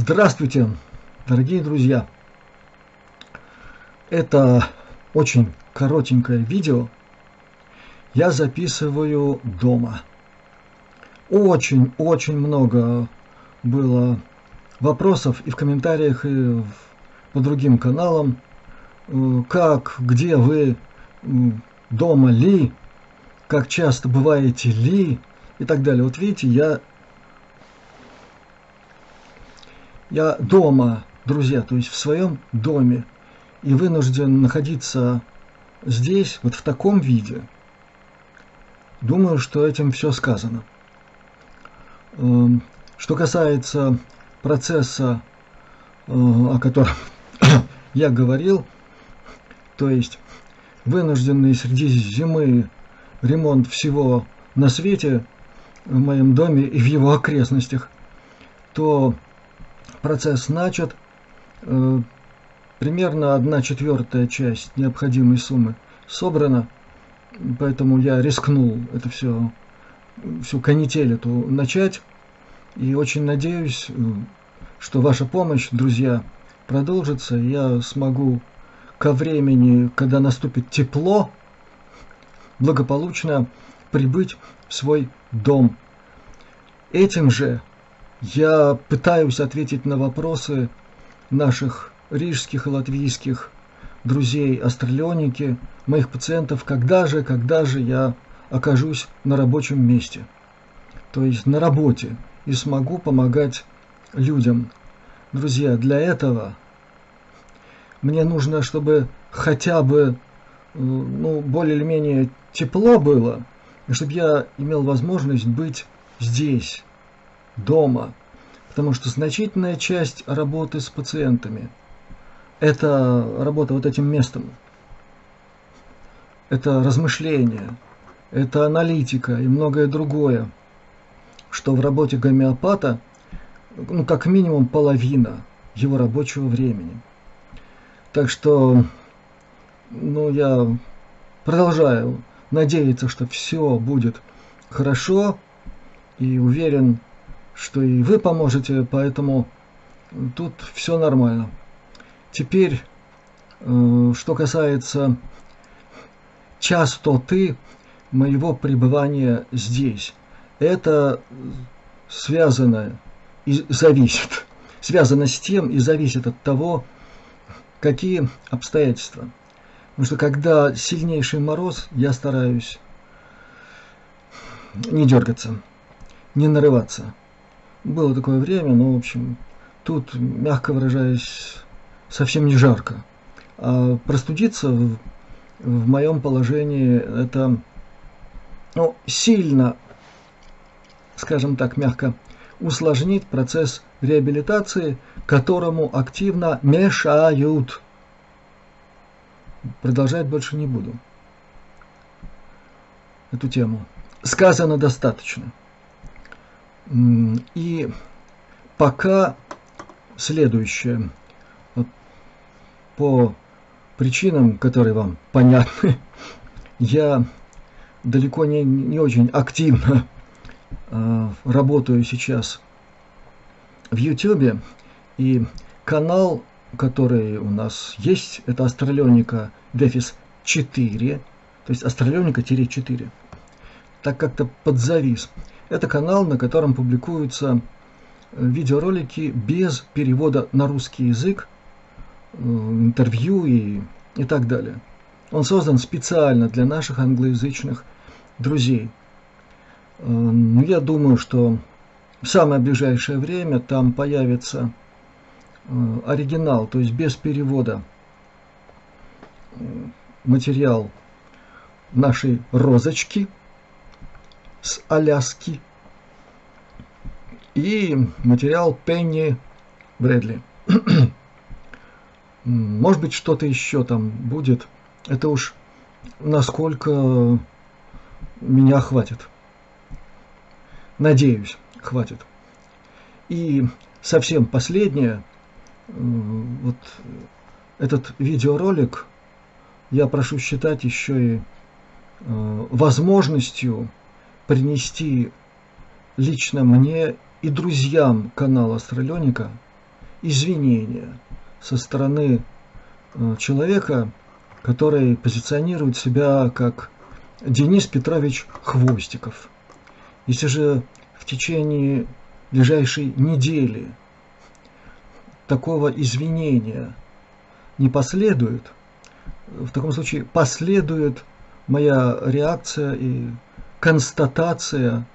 Здравствуйте, дорогие друзья! Это очень коротенькое видео я записываю дома. Очень-очень много было вопросов и в комментариях, и по другим каналам, э, как, где вы, дома ли, как часто бываете ли и так далее. Вот видите, я Я дома, друзья, то есть в своем доме, и вынужден находиться здесь, вот в таком виде. Думаю, что этим все сказано. Эм, что касается процесса, э, о котором я говорил, то есть вынужденный среди зимы ремонт всего на свете в моем доме и в его окрестностях, то процесс начат, э, примерно 1 четвертая часть необходимой суммы собрана, поэтому я рискнул это все, всю канитель эту начать. И очень надеюсь, э, что ваша помощь, друзья, продолжится, я смогу ко времени, когда наступит тепло, благополучно прибыть в свой дом. Этим же я пытаюсь ответить на вопросы наших рижских и латвийских друзей астралионики, моих пациентов, когда же, когда же я окажусь на рабочем месте, то есть на работе, и смогу помогать людям. Друзья, для этого мне нужно, чтобы хотя бы э, ну, более или менее тепло было, и чтобы я имел возможность быть здесь, дома, потому что значительная часть работы с пациентами – это работа вот этим местом, это размышление, это аналитика и многое другое, что в работе гомеопата, ну, как минимум половина его рабочего времени. Так что, ну, я продолжаю надеяться, что все будет хорошо и уверен, что и вы поможете, поэтому тут все нормально. Теперь, э, что касается частоты моего пребывания здесь, это связано и зависит, связано с тем и зависит от того, какие обстоятельства. Потому что когда сильнейший мороз, я стараюсь не дергаться, не нарываться было такое время, но, в общем, тут, мягко выражаясь, совсем не жарко. А простудиться в, в моем положении это ну, сильно, скажем так, мягко усложнит процесс реабилитации, которому активно мешают. Продолжать больше не буду эту тему. Сказано достаточно. И пока следующее. По причинам, которые вам понятны, я далеко не, не очень активно э, работаю сейчас в YouTube. И канал, который у нас есть, это Астралионика Дефис 4, то есть Астралионика-4. Так как-то подзавис. Это канал, на котором публикуются э, видеоролики без перевода на русский язык, э, интервью и, и так далее. Он создан специально для наших англоязычных друзей. Э, ну, я думаю, что в самое ближайшее время там появится оригинал, то есть без перевода материал нашей розочки – с Аляски и материал Пенни Брэдли. Может быть, что-то еще там будет. Это уж насколько меня хватит. Надеюсь, хватит. И совсем последнее, вот этот видеоролик я прошу считать еще и э, возможностью принести лично мне и друзьям канала Астралёника извинения со стороны э, человека, который позиционирует себя как Денис Петрович Хвостиков. Если же в течение ближайшей недели такого извинения не последует, в таком случае последует моя реакция и констатация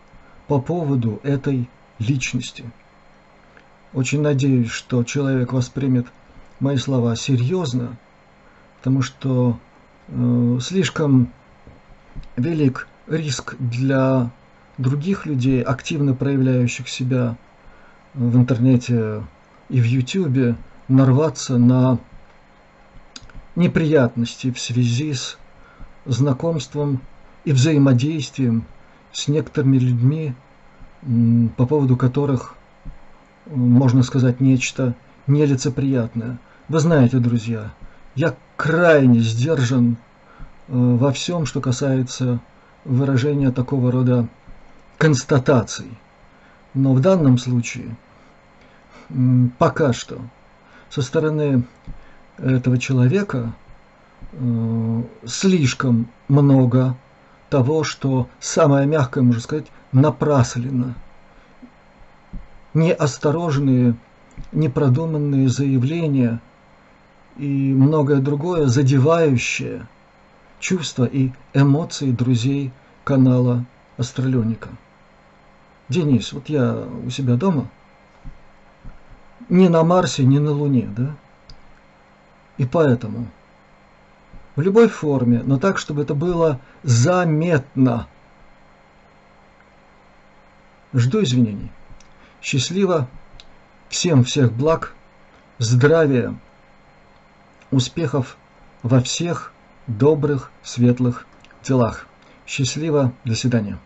по поводу этой личности. Очень надеюсь, что человек воспримет мои слова серьезно, потому что э, слишком велик риск для других людей, активно проявляющих себя в интернете и в Ютубе, нарваться на неприятности в связи с знакомством и взаимодействием с некоторыми людьми, по поводу которых можно сказать нечто нелицеприятное. Вы знаете, друзья, я крайне сдержан э, во всем, что касается выражения такого рода констатаций. Но в данном случае пока что со стороны этого человека э, слишком много того, что самое мягкое, можно сказать, напраслено. Неосторожные, непродуманные заявления и многое другое, задевающее чувства и эмоции друзей канала Астралёника. Денис, вот я у себя дома, ни на Марсе, ни на Луне, да? И поэтому в любой форме, но так, чтобы это было заметно. Жду извинений. Счастливо. Всем всех благ, здравия, успехов во всех добрых, светлых делах. Счастливо. До свидания.